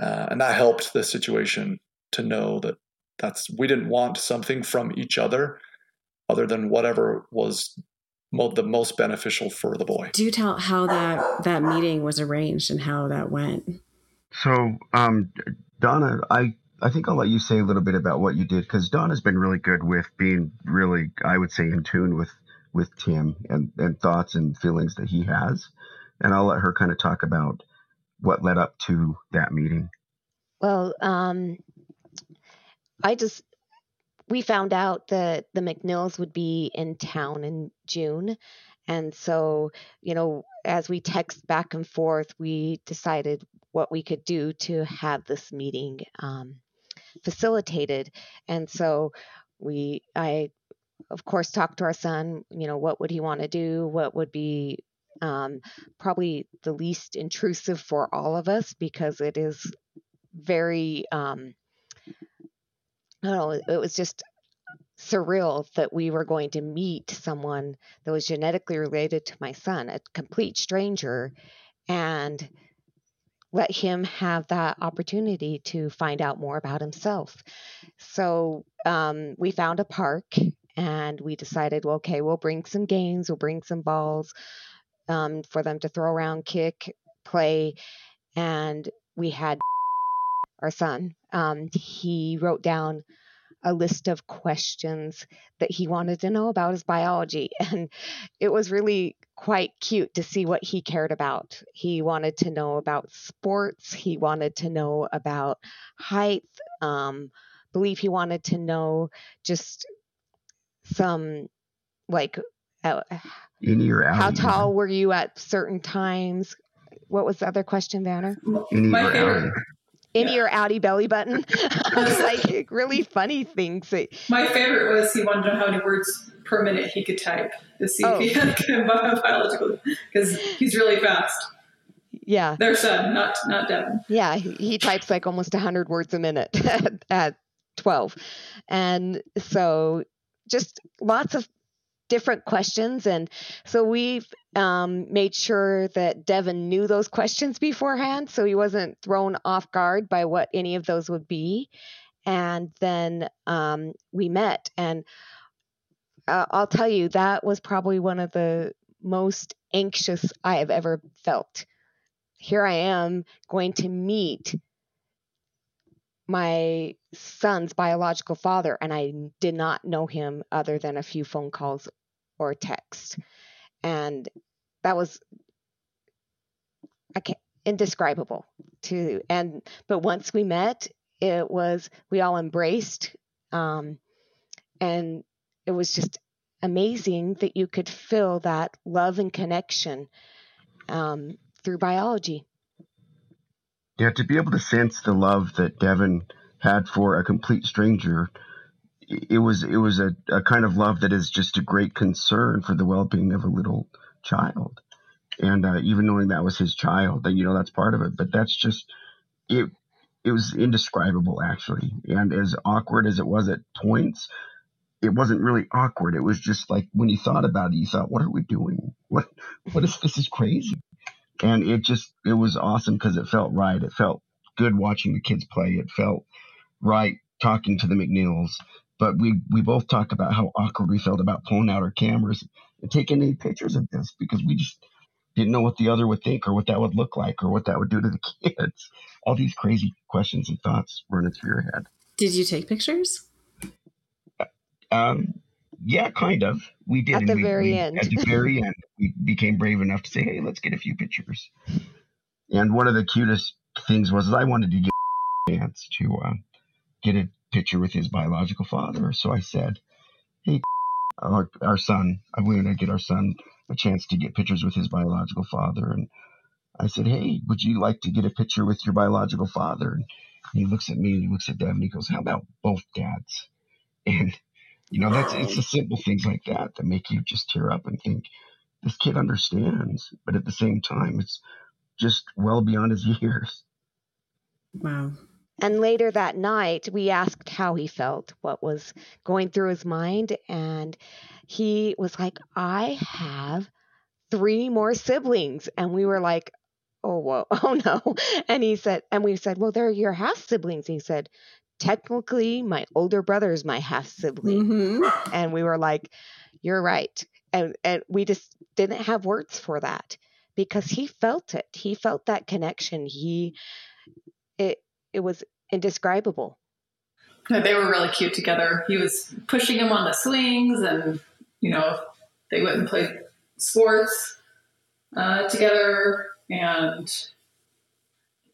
[SPEAKER 5] uh, and that helped the situation to know that that's we didn't want something from each other other than whatever was mo- the most beneficial for the boy.
[SPEAKER 2] Do you tell how that that meeting was arranged and how that went?
[SPEAKER 3] So, um, Donna, I I think I'll let you say a little bit about what you did because Donna's been really good with being really, I would say, in tune with with Tim and and thoughts and feelings that he has, and I'll let her kind of talk about what led up to that meeting.
[SPEAKER 4] Well, um, I just we found out that the McNeils would be in town in June. And so, you know, as we text back and forth, we decided what we could do to have this meeting um, facilitated. And so we, I, of course, talked to our son, you know, what would he want to do? What would be um, probably the least intrusive for all of us because it is very, um, I don't know, it was just surreal that we were going to meet someone that was genetically related to my son, a complete stranger, and let him have that opportunity to find out more about himself. So um, we found a park and we decided, well, okay, we'll bring some games, we'll bring some balls um, for them to throw around, kick, play. And we had our son. Um, he wrote down a list of questions that he wanted to know about his biology. (laughs) And it was really quite cute to see what he cared about. He wanted to know about sports, he wanted to know about height, um, believe he wanted to know just some like
[SPEAKER 3] In your
[SPEAKER 4] how tall were you at certain times? What was the other question, Vanner?
[SPEAKER 3] In
[SPEAKER 6] My
[SPEAKER 3] your
[SPEAKER 6] favorite,
[SPEAKER 3] alley.
[SPEAKER 4] Any or outie belly button? it's (laughs) (laughs) like really funny things. That,
[SPEAKER 6] my favorite was he wanted to know how many words per minute he could type to see
[SPEAKER 4] Oh.
[SPEAKER 6] if he oh. had biological because he's really fast.
[SPEAKER 4] yeah,
[SPEAKER 6] Their son, not not Devin.
[SPEAKER 4] yeah. He, he types like almost 100 words a minute (laughs) at, at 12. And so just lots of different questions. And so we've um, made sure that Devin knew those questions beforehand so he wasn't thrown off guard by what any of those would be. And then um, we met. And uh, I'll tell you, that was probably one of the most anxious I have ever felt. Here I am going to meet my son's biological father, and I did not know him other than a few phone calls or text. And that was I can't, indescribable to and but once we met it was we all embraced um, and it was just amazing that you could feel that love and connection um, through biology
[SPEAKER 3] Yeah, to be able to sense the love that Devin had for a complete stranger, it was it was a, a kind of love that is just a great concern for the well being of a little child. And uh, even knowing that was his child, that you know that's part of it, but that's just it. It was indescribable, actually. And as awkward as it was at points, it wasn't really awkward. It was just like when you thought about it, you thought, "What are we doing? What? What is this? Is crazy." and it just it was awesome because it felt right. It felt good watching the kids play. It felt right talking to the McNeils. But we we both talked about how awkward we felt about pulling out our cameras and taking any pictures of this because we just didn't know what the other would think or what that would look like or what that would do to the (laughs) kids. All these crazy questions and thoughts running through your head.
[SPEAKER 2] Did you take pictures?
[SPEAKER 3] Um, yeah, kind of. We did
[SPEAKER 4] At the
[SPEAKER 3] we-
[SPEAKER 4] very
[SPEAKER 3] we-
[SPEAKER 4] end.
[SPEAKER 3] At the very end, we became brave enough to say, "Hey, let's get a few pictures." And one of the cutest things was I wanted to get (laughs) a chance to uh, get a picture with his biological father. So I said, "Hey, our, our son, I wanted to get our son a chance to get pictures with his biological father." And I said, "Hey, would you like to get a picture with your biological father?" And he looks at me and he looks at Devin. And he goes, "How about both dads?" And you know, that's it's the simple things like that that make you just tear up and think this kid understands, but at the same time, it's just well beyond his (laughs) years.
[SPEAKER 2] Wow.
[SPEAKER 4] And later that night, we asked how he felt, what was going through his mind. And he was like, I have three more siblings. And we were like, oh, whoa, (laughs) oh no. And he said, and we said, well, they're your half siblings. He said, technically, my older brother is my half sibling.
[SPEAKER 2] Mm-hmm.
[SPEAKER 4] And we were like, you're right. And, and we just didn't have words for that because he felt it. He felt that connection. He, it, it was indescribable.
[SPEAKER 6] They were really cute together. He was pushing him on the swings, and you know, they went and played sports uh, together and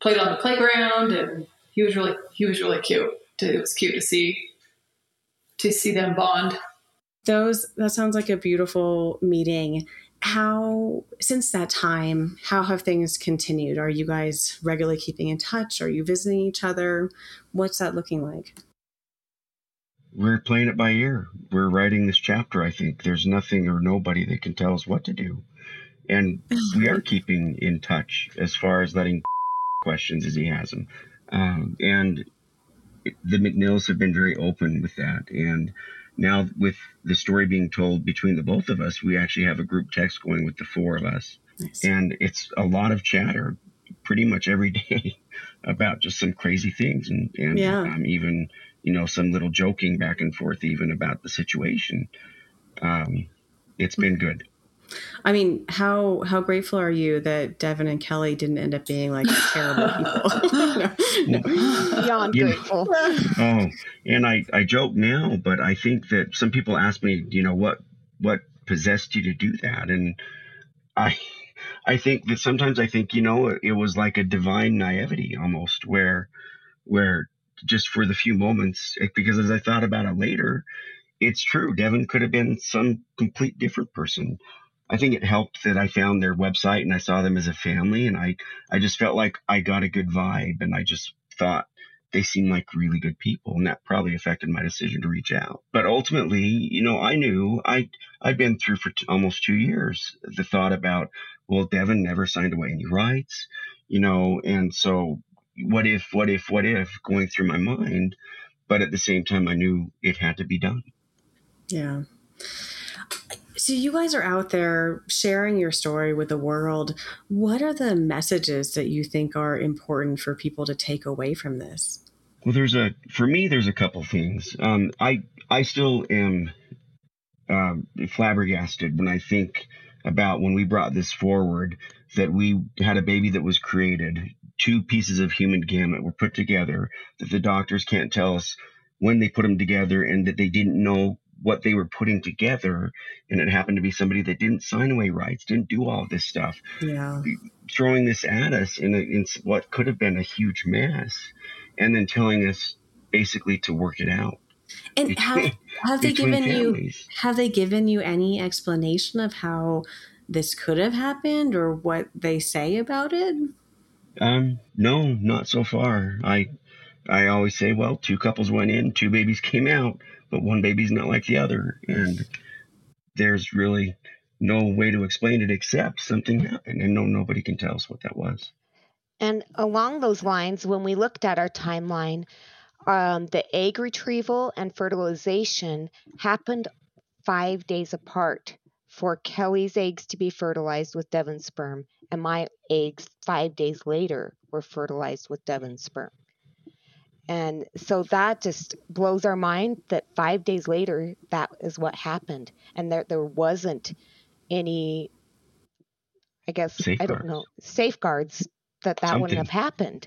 [SPEAKER 6] played on the playground. And he was really he was really cute. It was cute to see to see them bond.
[SPEAKER 2] Those that sounds like a beautiful meeting. How since that time, how have things continued? Are you guys regularly keeping in touch? Are you visiting each other? What's that looking like?
[SPEAKER 3] We're playing it by ear. We're writing this chapter, I think. There's nothing or nobody that can tell us what to do. And we are (laughs) keeping in touch as far as letting (laughs) questions as he has them. Um, and the McNeils have been very open with that. And now, with the story being told between the both of us, we actually have a group text going with the four of us.
[SPEAKER 2] Nice.
[SPEAKER 3] And it's a lot of chatter pretty much every (laughs) day about just some crazy things and, and
[SPEAKER 2] Yeah.
[SPEAKER 3] um, even, you know, some little joking back and forth even about the situation. Um, it's been good.
[SPEAKER 2] I mean, how how grateful are you that Devin and Kelly didn't end up being like terrible people? (laughs) No.
[SPEAKER 4] Beyond
[SPEAKER 3] You know-
[SPEAKER 4] grateful. (laughs)
[SPEAKER 3] Oh, and I, I joke now, but I think that some people ask me, you know, what what possessed you to do that? And I I think that sometimes I think, you know, it was like a divine naivety almost where where just for the few moments because as I thought about it later, it's true. Devin could have been some complete different person. I think it helped that I found their website and I saw them as a family and I I just felt like I got a good vibe and I just thought they seemed like really good people and that probably affected my decision to reach out but ultimately you know i knew i i'd been through for t- almost two years the thought about well devin never signed away any rights you know and so what if what if what if going through my mind but at the same time i knew it had to be done
[SPEAKER 2] Yeah. So you guys are out there sharing your story with the world. What are the messages that you think are important for people to take away from this?
[SPEAKER 3] Well, there's a for me. There's a couple things. Um, I I still am um, flabbergasted when I think about when we brought this forward that we had a baby that was created. Two pieces of human gamete were put together that the doctors can't tell us when they put them together, and that they didn't know what they were putting together. And it happened to be somebody that didn't sign away rights, didn't do all this stuff
[SPEAKER 2] Yeah.
[SPEAKER 3] throwing this at us in, a, in what could have been a huge mess and then telling us basically to work it out
[SPEAKER 2] And have,
[SPEAKER 3] between,
[SPEAKER 2] have they
[SPEAKER 3] between
[SPEAKER 2] given you have they given you any explanation of how this could have happened or what they say about it?
[SPEAKER 3] Um, no, not so far. I I always say, well, two couples went in, two babies came out, but one baby's not like the other, and there's really no way to explain it except something happened, and no nobody can tell us what that was.
[SPEAKER 4] And along those lines, when we looked at our timeline, um, the egg retrieval and fertilization happened five days apart for Kelly's eggs to be fertilized with Devin's sperm, and my eggs five days later were fertilized with Devin's sperm. And so that just blows our mind that five days later, that is what happened. And there, there wasn't any, I guess, I don't
[SPEAKER 3] Safeguards.
[SPEAKER 4] know, safeguards that that wouldn't have happened.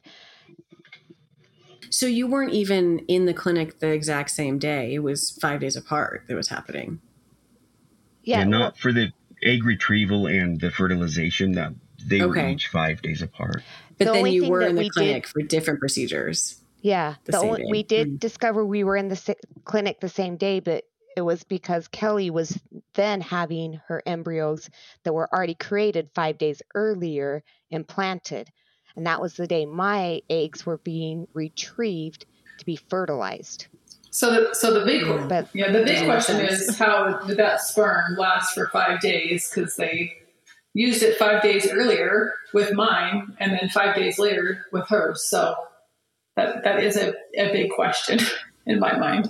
[SPEAKER 2] So you weren't even in the clinic the exact same day. It was 5 days apart that was happening.
[SPEAKER 4] Yeah,
[SPEAKER 3] And
[SPEAKER 4] well,
[SPEAKER 3] not for the egg retrieval and the fertilization that they were each five days apart.
[SPEAKER 2] But
[SPEAKER 4] The
[SPEAKER 2] then you were in the
[SPEAKER 4] we did-
[SPEAKER 2] clinic for different procedures.
[SPEAKER 4] Yeah.
[SPEAKER 2] the
[SPEAKER 4] The
[SPEAKER 2] same
[SPEAKER 4] only,
[SPEAKER 2] day.
[SPEAKER 4] we did
[SPEAKER 2] Mm.
[SPEAKER 4] discover we were in the si- clinic the same day, but it was because Kelly was then having her embryos that were already created five days earlier implanted. And that was the day my eggs were being retrieved to be fertilized.
[SPEAKER 6] So the so the big
[SPEAKER 2] Yeah.
[SPEAKER 4] But
[SPEAKER 6] yeah the big question
[SPEAKER 2] makes
[SPEAKER 6] is how did that sperm last for five days because they used it five days earlier with mine and then five days later with hers. So that that is a, a big question in my mind.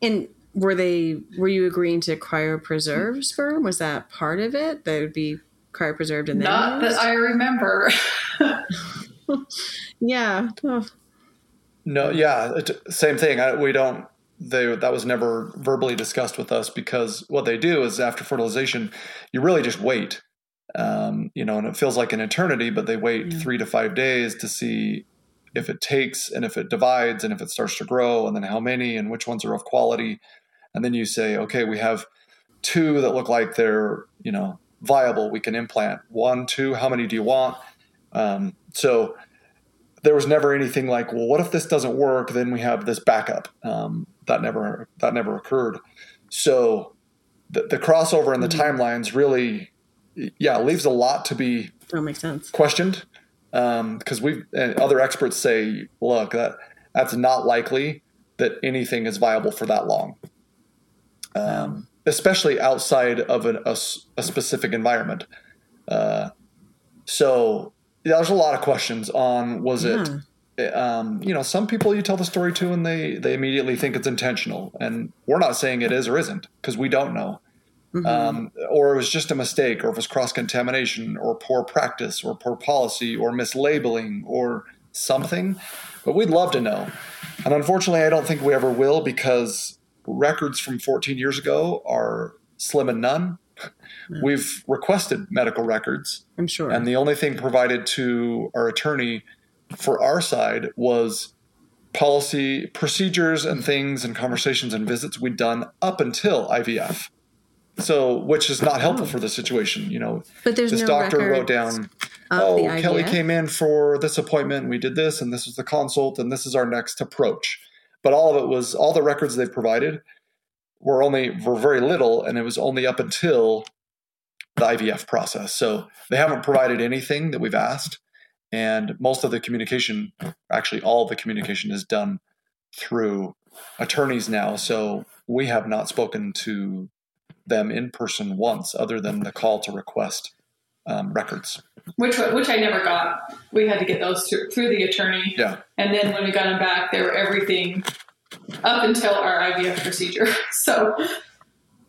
[SPEAKER 2] And were they were you agreeing to cryopreserve sperm? Was that part of it? That would be cryopreserved and then
[SPEAKER 6] Not
[SPEAKER 2] used?
[SPEAKER 6] that I remember. (laughs)
[SPEAKER 2] yeah. Oh,
[SPEAKER 5] No, yeah, it, same thing. I, we don't. They that was never verbally discussed with us because what they do is after fertilization, you really just wait. Um, you know, and it feels like an eternity, but they wait
[SPEAKER 2] Yeah.
[SPEAKER 5] three to five days to see if it takes and if it divides and if it starts to grow, and then how many and which ones are of quality. And then you say, okay, we have two that look like they're you know viable. We can implant one, two. How many do you want? Um, so there was never anything like, well, what if this doesn't work? Then we have this backup. Um, that never that never occurred. So the, the crossover and the timelines really, yeah, leaves a lot to be
[SPEAKER 2] that makes sense.
[SPEAKER 5] questioned because we've and other experts say, look, that that's not likely that anything is viable for that long, um, especially outside of an, a, a specific environment. Uh, so yeah, there's a lot of questions on was it um, you know, some people you tell the story to and they they immediately think it's intentional, and we're not saying it is or isn't because we don't know. Um, or it was just a mistake, or if it was cross contamination, or poor practice, or poor policy, or mislabeling, or something. But we'd love to know. And unfortunately, I don't think we ever will because records from 14 years ago are slim and none. We've requested medical records,
[SPEAKER 2] I'm sure.
[SPEAKER 5] and the only thing provided to our attorney for our side was policy procedures and things and conversations and visits we'd done up until IVF. So, which is not helpful for the situation. You know,
[SPEAKER 2] but there's
[SPEAKER 5] this
[SPEAKER 2] no
[SPEAKER 5] doctor wrote down, oh, Kelly came in for this appointment. We did this, and this was the consult, and this is our next approach. But all of it was all the records they provided were only were very little, and it was only up until the IVF process. So they haven't provided anything that we've asked, and most of the communication, actually all the communication, is done through attorneys now. So we have not spoken to them in person once, other than the call to request um, records.
[SPEAKER 6] which which I never got. We had to get those through, through the attorney,
[SPEAKER 5] Yeah.
[SPEAKER 6] and then when we got them back, they were everything up until our IVF procedure. (laughs) So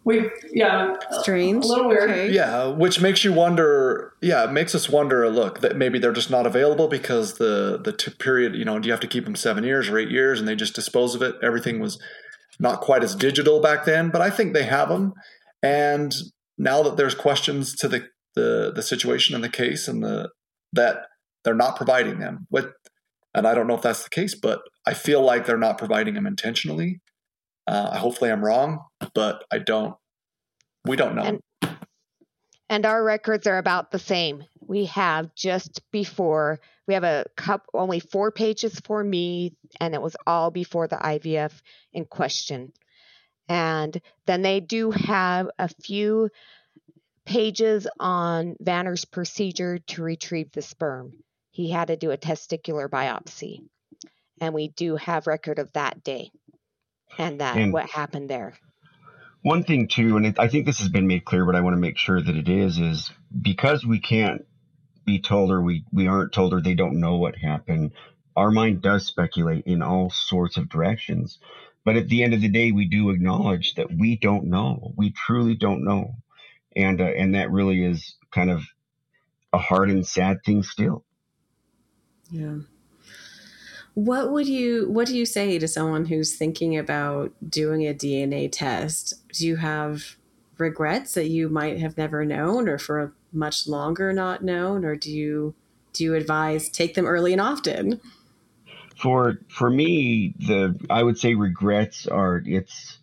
[SPEAKER 6] we, yeah,
[SPEAKER 2] Strange.
[SPEAKER 6] a little weird.
[SPEAKER 2] Okay.
[SPEAKER 5] Yeah, which makes you wonder. Yeah, it makes us wonder. Look, that maybe they're just not available because the the t- period. You know, do you have to keep them seven years or eight years, and they just dispose of it? Everything was not quite as digital back then, but I think they have them. And now that there's questions to the the, the situation and the case, and the that they're not providing them. with and I don't know if that's the case, but I feel like they're not providing them intentionally. Uh, hopefully, I'm wrong, but I don't. We don't know.
[SPEAKER 4] And- and our records are about the same. We have just before we have a cup only four pages for me, and it was all before the IVF in question. And then they do have a few pages on Vanner's procedure to retrieve the sperm. He had to do a testicular biopsy, and we do have record of that day and that
[SPEAKER 3] And-
[SPEAKER 4] what happened there.
[SPEAKER 3] One thing too, and it, I think this has been made clear, but I want to make sure that it is, is because we can't be told or we, we aren't told or they don't know what happened, our mind does speculate in all sorts of directions. But at the end of the day, we do acknowledge that we don't know. We truly don't know. And, uh, and that really is kind of a hard and sad thing still.
[SPEAKER 2] Yeah. What would you what do you say to someone who's thinking about doing a DNA test? Do you have regrets that you might have never known or for a much longer not known or do you do you advise take them early and often?
[SPEAKER 3] For for me the i would say regrets are it's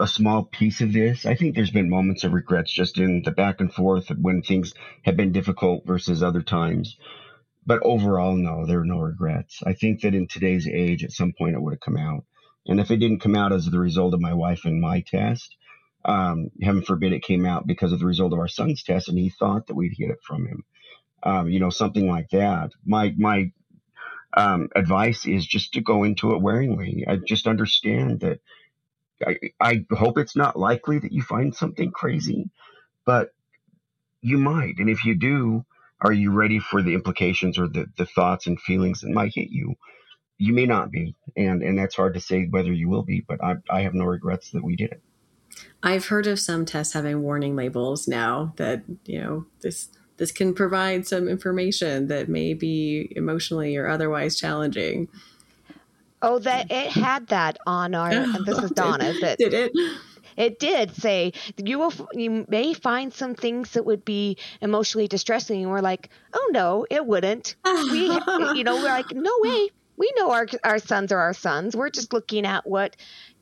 [SPEAKER 3] a small piece of this. I think there's been moments of regrets just in the back and forth when things have been difficult versus other times. But overall no there are no regrets. I think that in today's age at some point it would have come out. And if it didn't come out as the result of my wife and my test um, heaven forbid it came out because of the result of our son's test and he thought that we'd get it from him. Um, you know something like that. My my um, advice is just to go into it waringly. I just understand that. I, I hope it's not likely that you find something crazy, but you might. And if you do, are you ready for the implications or the, the thoughts and feelings that might hit you? you may not be, and and that's hard to say whether you will be. But I I have no regrets that we did it.
[SPEAKER 2] I've heard of some tests having warning labels now that you know this this can provide some information that may be emotionally or otherwise challenging.
[SPEAKER 4] Oh, that it had that on our. (laughs) and this is Donna.
[SPEAKER 2] did,
[SPEAKER 4] that
[SPEAKER 2] did it?
[SPEAKER 4] It did say you will. You may find some things that would be emotionally distressing, and we're like, oh no, it wouldn't. we, (laughs) you know, we're like, no way. We know our our sons are our sons. We're just looking at what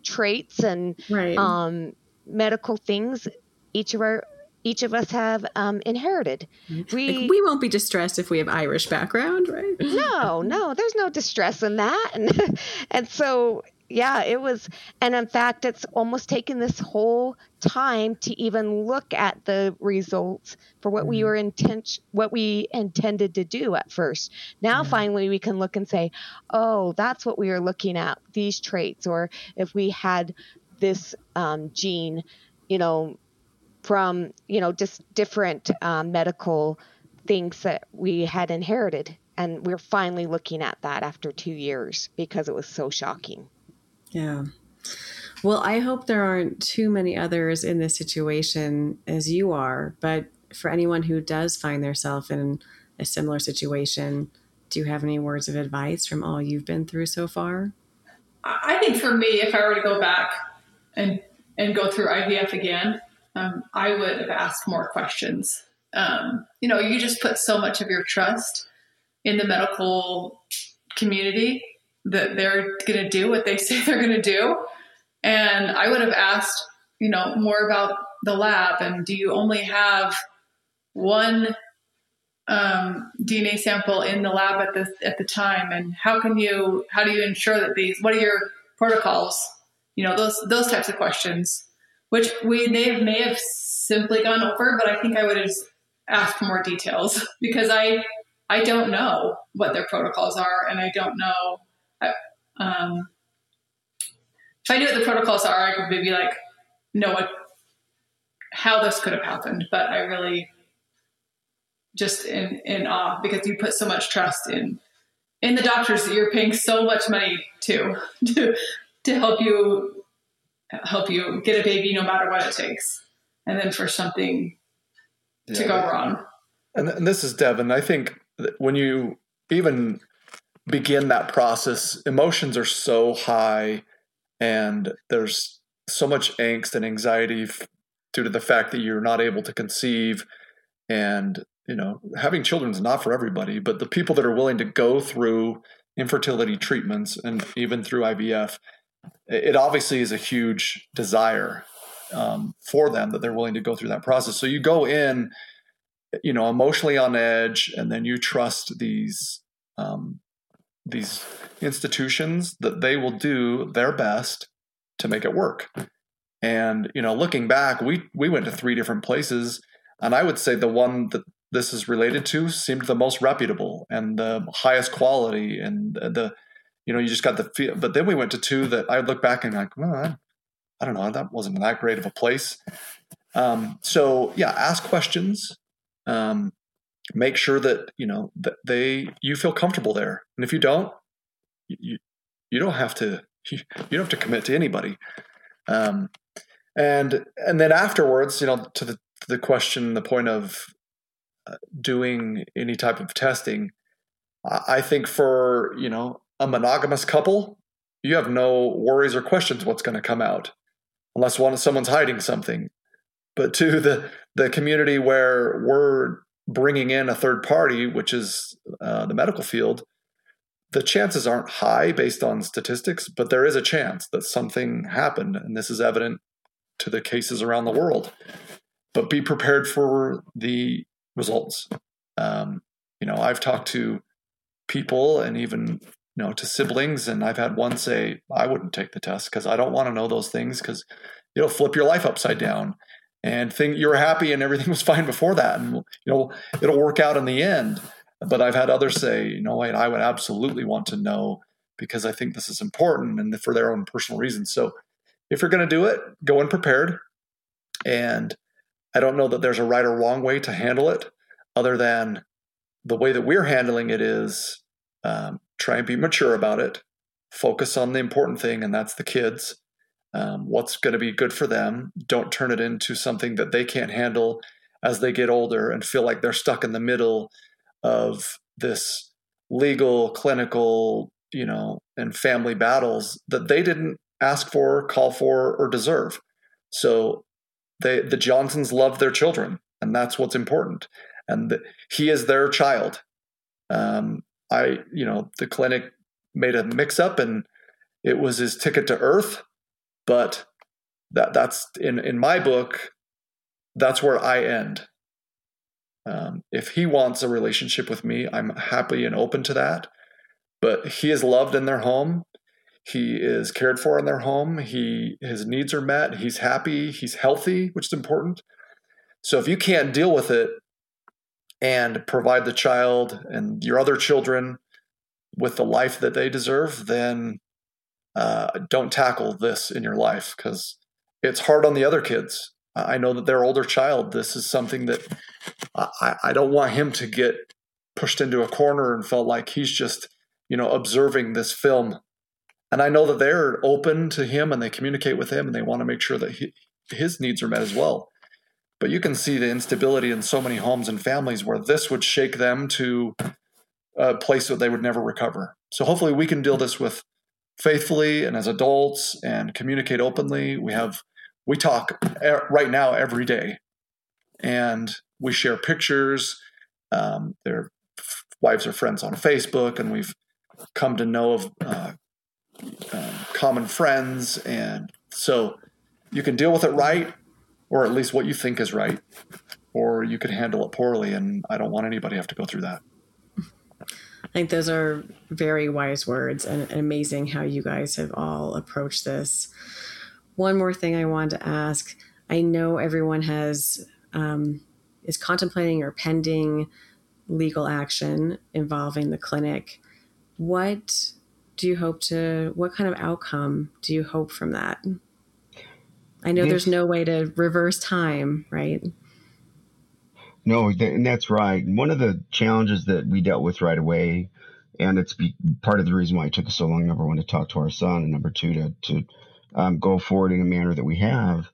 [SPEAKER 4] traits and
[SPEAKER 2] Right.
[SPEAKER 4] um, medical things each of our each of us have um, inherited. We,
[SPEAKER 2] Like, we won't be distressed if we have Irish background, right? (laughs)
[SPEAKER 4] no, no, there's no distress in that. And, (laughs) and so, yeah, it was, and in fact, it's almost taken this whole time to even look at the results for what we were intent, what we intended to do at first. Now, finally, we can look and say, oh, that's what we were looking at, these traits, or if we had this um, gene, you know, from, you know, just different um, medical things that we had inherited. And we're finally looking at that after two years because it was so shocking.
[SPEAKER 2] Yeah. Well, I hope there aren't too many others in this situation as you are, but for anyone who does find themselves in a similar situation, do you have any words of advice from all you've been through so far?
[SPEAKER 6] I I think for me, if I were to go back and and go through IVF again, um, I would have asked more questions. Um, you know, you just put so much of your trust in the medical community that they're going to do what they (laughs) say they're going to do, and I would have asked, you know, more about the lab and do you only have one um, DNA sample in the lab at the at the time, and how can you how do you ensure that these what are your protocols? You know those those types of questions, which we may may have simply gone over, but I think I would have asked more details (laughs) because I I don't know what their protocols are, and I don't know. I, um, if I knew what the protocols are, I could maybe like know what how this could have happened. But I really just in in awe because you put so much trust in in the doctors that you're paying so much money to (laughs) to to help you help you get a baby no matter what it takes and then for something to
[SPEAKER 5] Yeah.
[SPEAKER 6] go wrong
[SPEAKER 5] And, and this is Devin. I think when you even begin that process, emotions are so high, and there's so much angst and anxiety f- due to the fact that you're not able to conceive. And, you know, having children is not for everybody, but the people that are willing to go through infertility treatments and even through IVF, it obviously is a huge desire um, for them that they're willing to go through that process. So you go in you know emotionally on edge and then you trust these um, these institutions that they will do their best to make it work and you know looking back we we went to three different places and i would say the one that this is related to seemed the most reputable and the highest quality and the you know you just got the feel but then we went to two that i look back and like well I, I don't know that wasn't that great of a place. Um, so yeah ask questions um, make sure that you know that they you feel comfortable there. And if you don't you you don't have to (laughs) you, don't have to commit to anybody. Um, and and then afterwards you know to the to the question the point of uh, doing any type of testing I think for you know a monogamous couple you have no worries or questions what's going to come out unless one someone's hiding something but to the the community where we're bringing in a third party, which is uh, the medical field, the chances aren't high based on statistics, but there is a chance that something happened, and this is evident to the cases around the world. But be prepared for the results. Um, you know, I've talked to people and even you know to siblings, and I've had one say, "I wouldn't take the test because I don't want to know those things because it'll flip your life upside down." and think you're happy and everything was (laughs) fine before that and you know it'll work out in the end. But i've had others say you know i would absolutely want to know because i think this is important and for their own personal reasons. So if you're going to do it go in prepared and i don't know that there's a right or wrong way to handle it other than the way that we're handling it is um, try and be mature about it focus on the important thing, and that's the kids. Um, what's going to be good for them. Don't turn it into something that they can't handle as they get older and feel like they're stuck in the middle of this legal, clinical, you know, and family battles that they didn't ask for, call for, or deserve. So they the Johnsons love their children, and that's what's important. And the, he is their child. Um, I, you know, the clinic made a mix up, and it was his ticket to Earth. But that that's in in my book. That's where I end. Um, if he wants a relationship with me, I'm happy and open to that. But he is loved in their home. He is cared for in their home. He his needs are met. He's happy. He's healthy, which is important. So if you can't deal with it and provide the child and your other children with the life that they deserve, then uh, don't tackle this in your life because it's hard on the other kids. I know that their older child, this is something that I, I don't want him to get pushed into a corner and felt like he's just, you know, observing this film and I know that they're open to him and they communicate with him and they want to make sure that he, his needs are met as well. But you can see the instability in so many homes and families where this would shake them to a place that they would never recover. So hopefully we can deal this with faithfully and as adults and communicate openly. We have we talk right now every day, and we share pictures. Um, their wives are friends on Facebook, and we've come to know of uh, um, common friends, and so you can deal with it right, or at least what you think is right, or you could handle it poorly. And I don't want anybody to have to go through that.
[SPEAKER 2] I think those are very wise words and, amazing how you guys have all approached this. One more thing I wanted to ask. I know everyone has um, is contemplating or pending legal action involving the clinic. What do you hope to what kind of outcome do you hope from that i know there's no way to reverse time right?
[SPEAKER 3] No and that's right. One of the challenges that we dealt with right away and it's be, part of the reason why it took us so long number one to talk to our son and number two to, to um, go forward in a manner that we have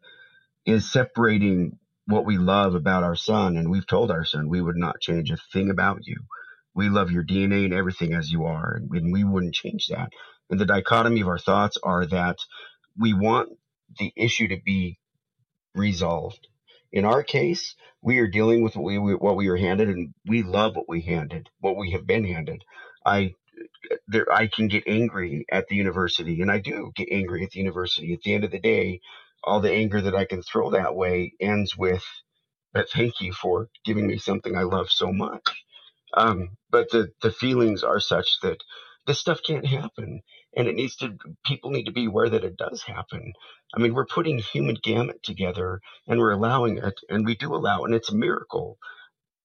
[SPEAKER 3] is separating what we love about our son. And we've told our son we would not change a thing about you. We love your DNA and everything as you are, and we wouldn't change that. And the dichotomy of our thoughts are that we want the issue to be resolved. In our case, we are dealing with what we what we were handed, and we love what we handed, what we have been handed. I there I can get angry at the university, and I do get angry at the university. At the end of the day, all the anger that I can throw that way ends with, "But thank you for giving me something I love so much." Um, but the, the feelings are such that this stuff can't happen. And it needs to, people need to be aware that it does happen. I mean, we're putting human gamete together and we're allowing it, and we do allow it, and it's a miracle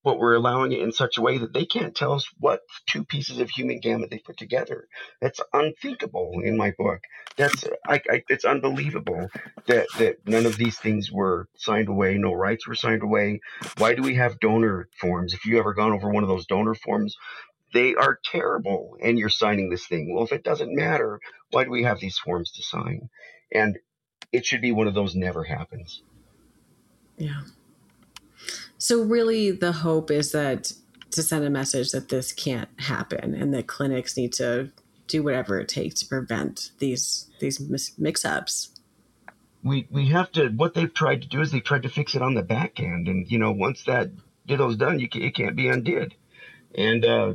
[SPEAKER 3] but we're allowing it in such a way that they can't tell us what two pieces of human gamete they put together. That's unthinkable in my book. That's I, I, it's unbelievable that that none of these things were signed away. No rights were signed away. Why do we have donor forms? If you ever gone over one of those donor forms, they are terrible, and you're signing this thing. Well, if it doesn't matter, why do we have these forms to sign? And it should be one of those never happens.
[SPEAKER 2] Yeah. So really the hope is that to send a message that this can't happen and that clinics need to do whatever it takes to prevent these these mix-ups.
[SPEAKER 3] We we have to what they've tried to do is they tried to fix it on the back end and you know once that ditto's done you can, it can't be undid. And uh,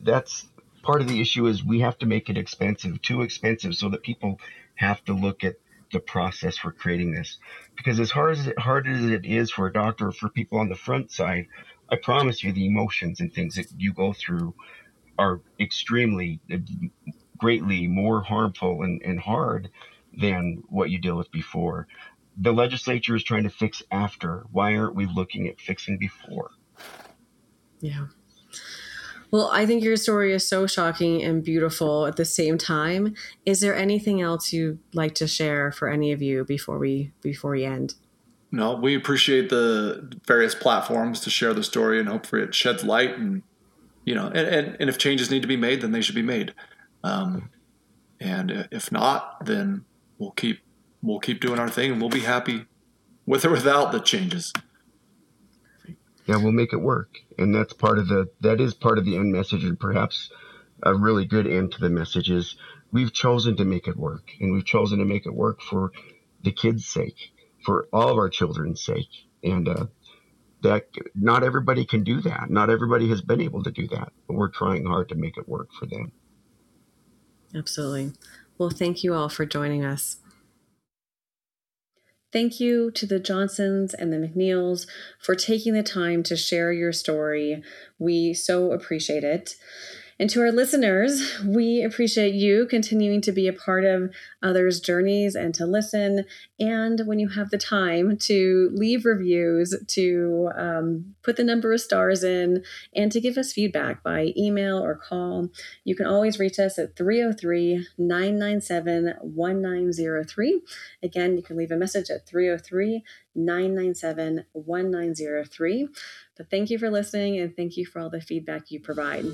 [SPEAKER 3] that's part of the issue is we have to make it expensive, too expensive so that people have to look at the process for creating this. Because as hard as it, hard as it is for a doctor or for people on the front side, I promise you the emotions and things that you go through are extremely, greatly more harmful and, and hard than what you deal with before. The legislature is trying to fix after. Why aren't we looking at fixing before?
[SPEAKER 2] Yeah. Well, I think your story is so shocking and beautiful at the same time. Is there anything else you'd like to share for any of you before we before we end?
[SPEAKER 5] No, we appreciate the various platforms to share the story and hopefully it sheds light and you know and, and, and if changes need to be made then they should be made. Um, And if not, then we'll keep we'll keep doing our thing and we'll be happy with or without the changes.
[SPEAKER 3] Yeah, we'll make it work. And that's part of the that is part of the end message and perhaps a really good end to the message is we've chosen to make it work and we've chosen to make it work for the kids' sake, for all of our children's sake. And uh, that not everybody can do that. Not everybody has been able to do that, but we're trying hard to make it work for them.
[SPEAKER 2] Absolutely. Well, thank you all for joining us. Thank you to the Johnsons and the McNeils for taking the time to share your story. We so appreciate it. And to our listeners, we appreciate you continuing to be a part of others' journeys and to listen. And when you have the time to leave reviews, to um, put the number of stars in, and to give us feedback by email or call, you can always reach us at 303 997 1903. Again, you can leave a message at 303 997 1903. But thank you for listening and thank you for all the feedback you provide.